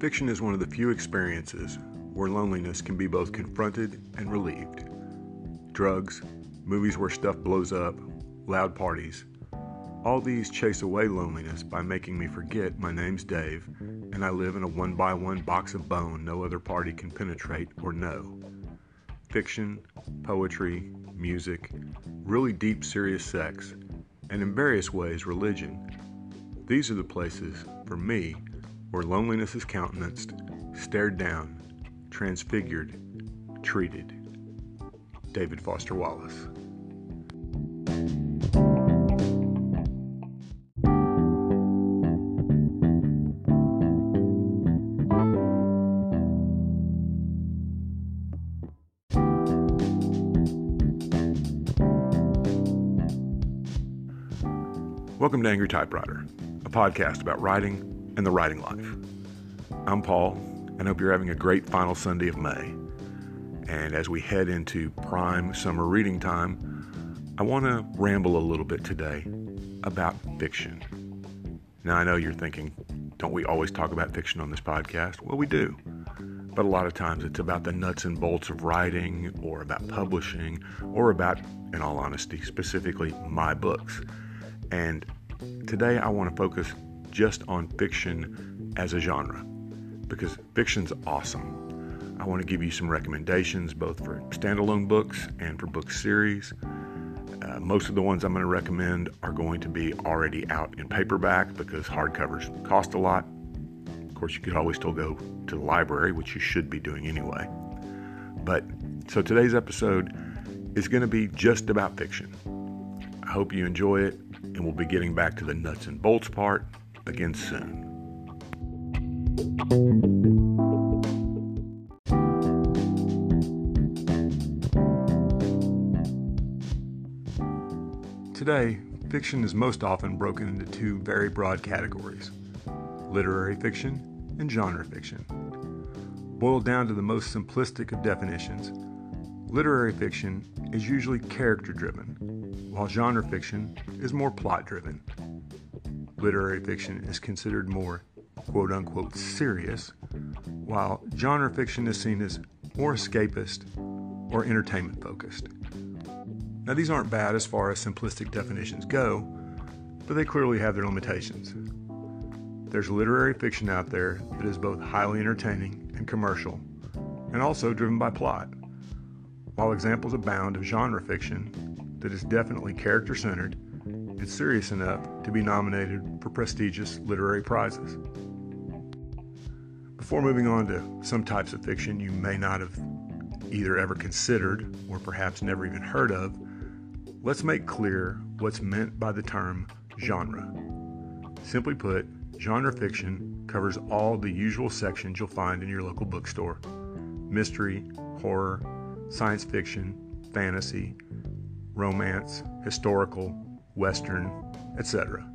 Fiction is one of the few experiences where loneliness can be both confronted and relieved. Drugs, movies where stuff blows up, loud parties, all these chase away loneliness by making me forget my name's Dave and I live in a one by one box of bone no other party can penetrate or know. Fiction, poetry, music, really deep, serious sex, and in various ways, religion. These are the places, for me, where loneliness is countenanced, stared down, transfigured, treated. David Foster Wallace. Welcome to Angry Typewriter, a podcast about writing and the writing life. I'm Paul, and hope you're having a great final Sunday of May. And as we head into prime summer reading time, I want to ramble a little bit today about fiction. Now, I know you're thinking, don't we always talk about fiction on this podcast? Well, we do. But a lot of times it's about the nuts and bolts of writing, or about publishing, or about, in all honesty, specifically my books. And today I want to focus just on fiction as a genre because fiction's awesome. I want to give you some recommendations both for standalone books and for book series. Uh, most of the ones I'm going to recommend are going to be already out in paperback because hardcovers cost a lot. Of course, you could always still go to the library, which you should be doing anyway. But so today's episode is going to be just about fiction. I hope you enjoy it and we'll be getting back to the nuts and bolts part again soon. Today, fiction is most often broken into two very broad categories literary fiction and genre fiction. Boiled down to the most simplistic of definitions, literary fiction is usually character driven, while genre fiction is more plot driven. Literary fiction is considered more quote unquote serious, while genre fiction is seen as more escapist or entertainment focused. Now, these aren't bad as far as simplistic definitions go, but they clearly have their limitations. There's literary fiction out there that is both highly entertaining and commercial, and also driven by plot, while examples abound of genre fiction that is definitely character centered and serious enough to be nominated for prestigious literary prizes. Before moving on to some types of fiction you may not have either ever considered or perhaps never even heard of, let's make clear what's meant by the term genre. Simply put, genre fiction covers all the usual sections you'll find in your local bookstore mystery, horror, science fiction, fantasy, romance, historical, western, etc.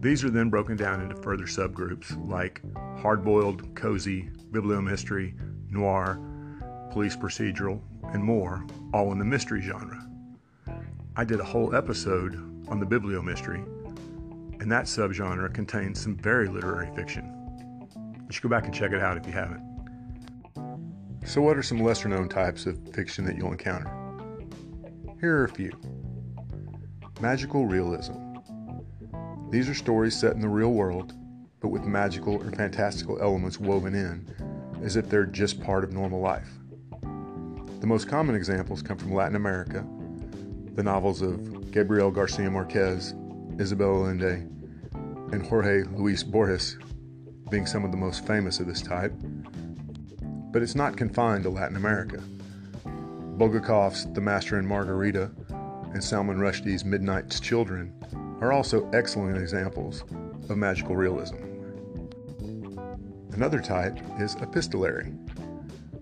These are then broken down into further subgroups like hard-boiled, cozy, bibliomystery, noir, police procedural, and more, all in the mystery genre. I did a whole episode on the bibliomystery, and that subgenre contains some very literary fiction. You should go back and check it out if you haven't. So, what are some lesser known types of fiction that you'll encounter? Here are a few Magical realism. These are stories set in the real world, but with magical or fantastical elements woven in, as if they're just part of normal life. The most common examples come from Latin America, the novels of Gabriel Garcia Marquez, Isabel Allende, and Jorge Luis Borges being some of the most famous of this type. But it's not confined to Latin America. Bulgakov's The Master and Margarita and Salman Rushdie's Midnight's Children are also excellent examples of magical realism. Another type is epistolary,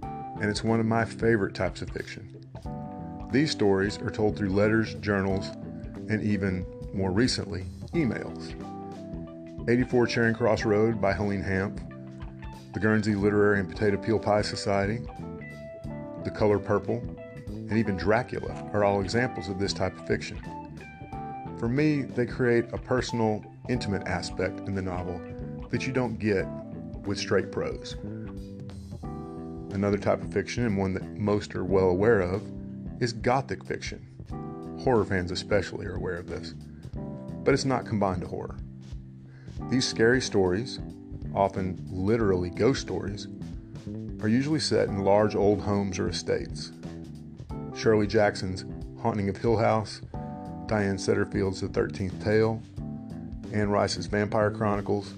and it's one of my favorite types of fiction. These stories are told through letters, journals, and even more recently, emails. 84 Charing Cross Road by Helene Hanff, the Guernsey Literary and Potato Peel Pie Society, The Color Purple, and even Dracula are all examples of this type of fiction. For me, they create a personal, intimate aspect in the novel that you don't get with straight prose. Another type of fiction, and one that most are well aware of, is Gothic fiction. Horror fans, especially, are aware of this, but it's not combined to horror. These scary stories, often literally ghost stories, are usually set in large old homes or estates. Shirley Jackson's Haunting of Hill House, Diane Setterfield's The Thirteenth Tale, Anne Rice's Vampire Chronicles,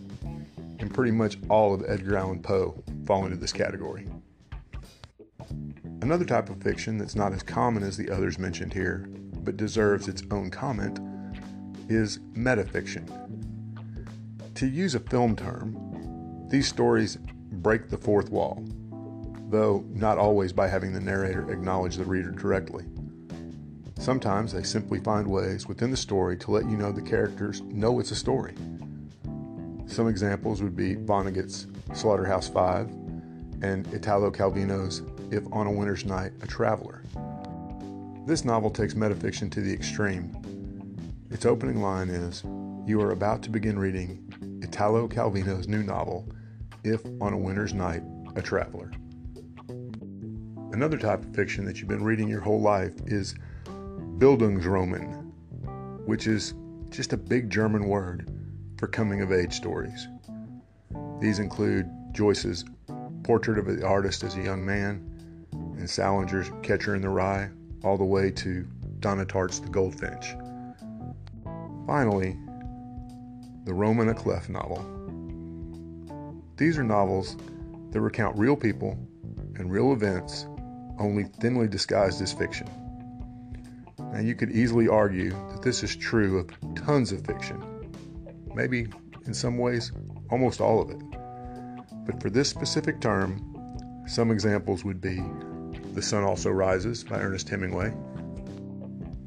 and pretty much all of Edgar Allan Poe fall into this category. Another type of fiction that's not as common as the others mentioned here, but deserves its own comment, is metafiction. To use a film term, these stories break the fourth wall, though not always by having the narrator acknowledge the reader directly. Sometimes they simply find ways within the story to let you know the characters know it's a story. Some examples would be Vonnegut's Slaughterhouse Five and Italo Calvino's If on a Winter's Night, a Traveler. This novel takes metafiction to the extreme. Its opening line is You are about to begin reading Italo Calvino's new novel, If on a Winter's Night, a Traveler. Another type of fiction that you've been reading your whole life is Bildungsroman, which is just a big German word for coming of age stories. These include Joyce's Portrait of the Artist as a Young Man and Salinger's Catcher in the Rye, all the way to Donna Tartt's The Goldfinch. Finally, the Roman a Clef novel. These are novels that recount real people and real events, only thinly disguised as fiction. Now, you could easily argue that this is true of tons of fiction, maybe in some ways, almost all of it. But for this specific term, some examples would be The Sun Also Rises by Ernest Hemingway,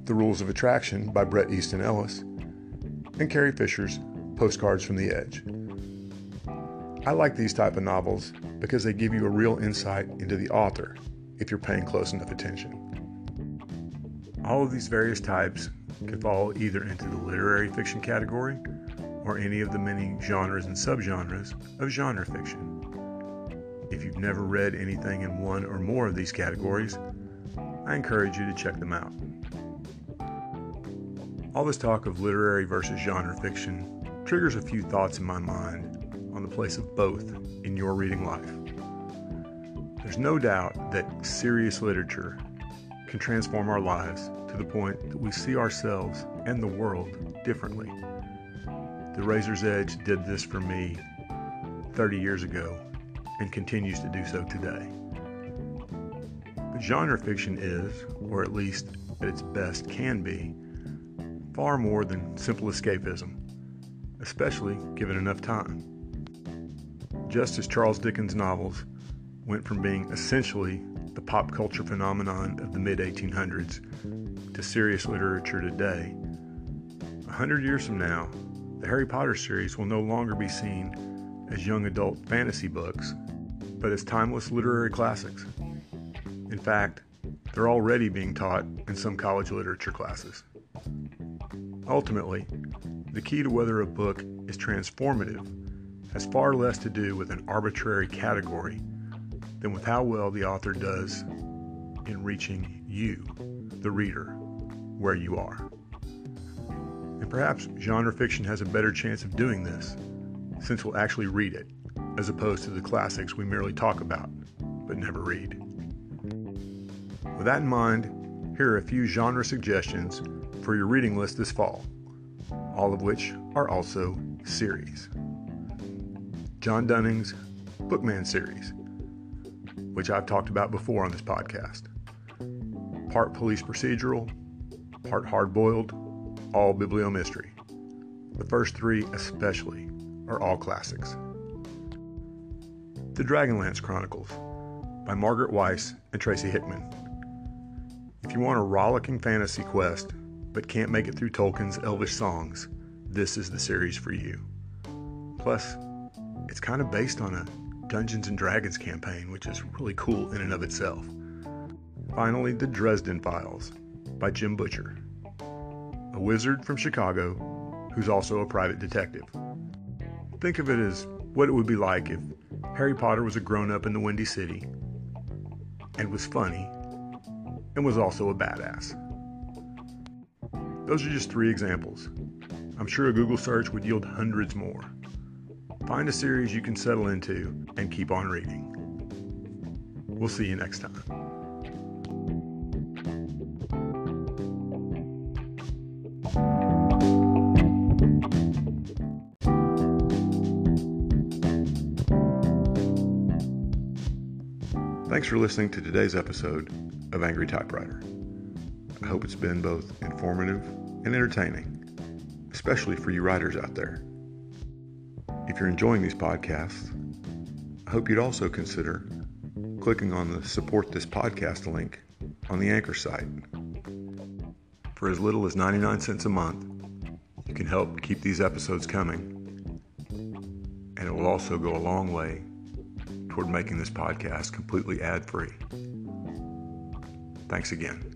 The Rules of Attraction by Bret Easton Ellis, and Carrie Fisher's Postcards from the Edge. I like these type of novels because they give you a real insight into the author if you're paying close enough attention. All of these various types could fall either into the literary fiction category or any of the many genres and subgenres of genre fiction. If you've never read anything in one or more of these categories, I encourage you to check them out. All this talk of literary versus genre fiction triggers a few thoughts in my mind on the place of both in your reading life. There's no doubt that serious literature can transform our lives to the point that we see ourselves and the world differently. The Razor's Edge did this for me 30 years ago and continues to do so today. But genre fiction is, or at least at its best can be, far more than simple escapism, especially given enough time. Just as Charles Dickens' novels went from being essentially the pop culture phenomenon of the mid 1800s to serious literature today, a hundred years from now, the Harry Potter series will no longer be seen as young adult fantasy books, but as timeless literary classics. In fact, they're already being taught in some college literature classes. Ultimately, the key to whether a book is transformative has far less to do with an arbitrary category than with how well the author does in reaching you, the reader, where you are. And perhaps genre fiction has a better chance of doing this, since we'll actually read it, as opposed to the classics we merely talk about, but never read. With that in mind, here are a few genre suggestions for your reading list this fall, all of which are also series. John Dunning's Bookman series, which I've talked about before on this podcast. Part police procedural, part hard boiled, all bibliomystery. The first three, especially, are all classics. The Dragonlance Chronicles by Margaret Weis and Tracy Hickman. If you want a rollicking fantasy quest but can't make it through Tolkien's elvish songs, this is the series for you. Plus, it's kind of based on a Dungeons and Dragons campaign, which is really cool in and of itself. Finally, The Dresden Files by Jim Butcher a wizard from Chicago who's also a private detective. Think of it as what it would be like if Harry Potter was a grown up in the Windy City and was funny and was also a badass. Those are just three examples. I'm sure a Google search would yield hundreds more. Find a series you can settle into and keep on reading. We'll see you next time. Thanks for listening to today's episode of Angry Typewriter. I hope it's been both informative and entertaining, especially for you writers out there. If you're enjoying these podcasts, I hope you'd also consider clicking on the support this podcast link on the Anchor site. For as little as 99 cents a month, you can help keep these episodes coming, and it will also go a long way toward making this podcast completely ad free. Thanks again.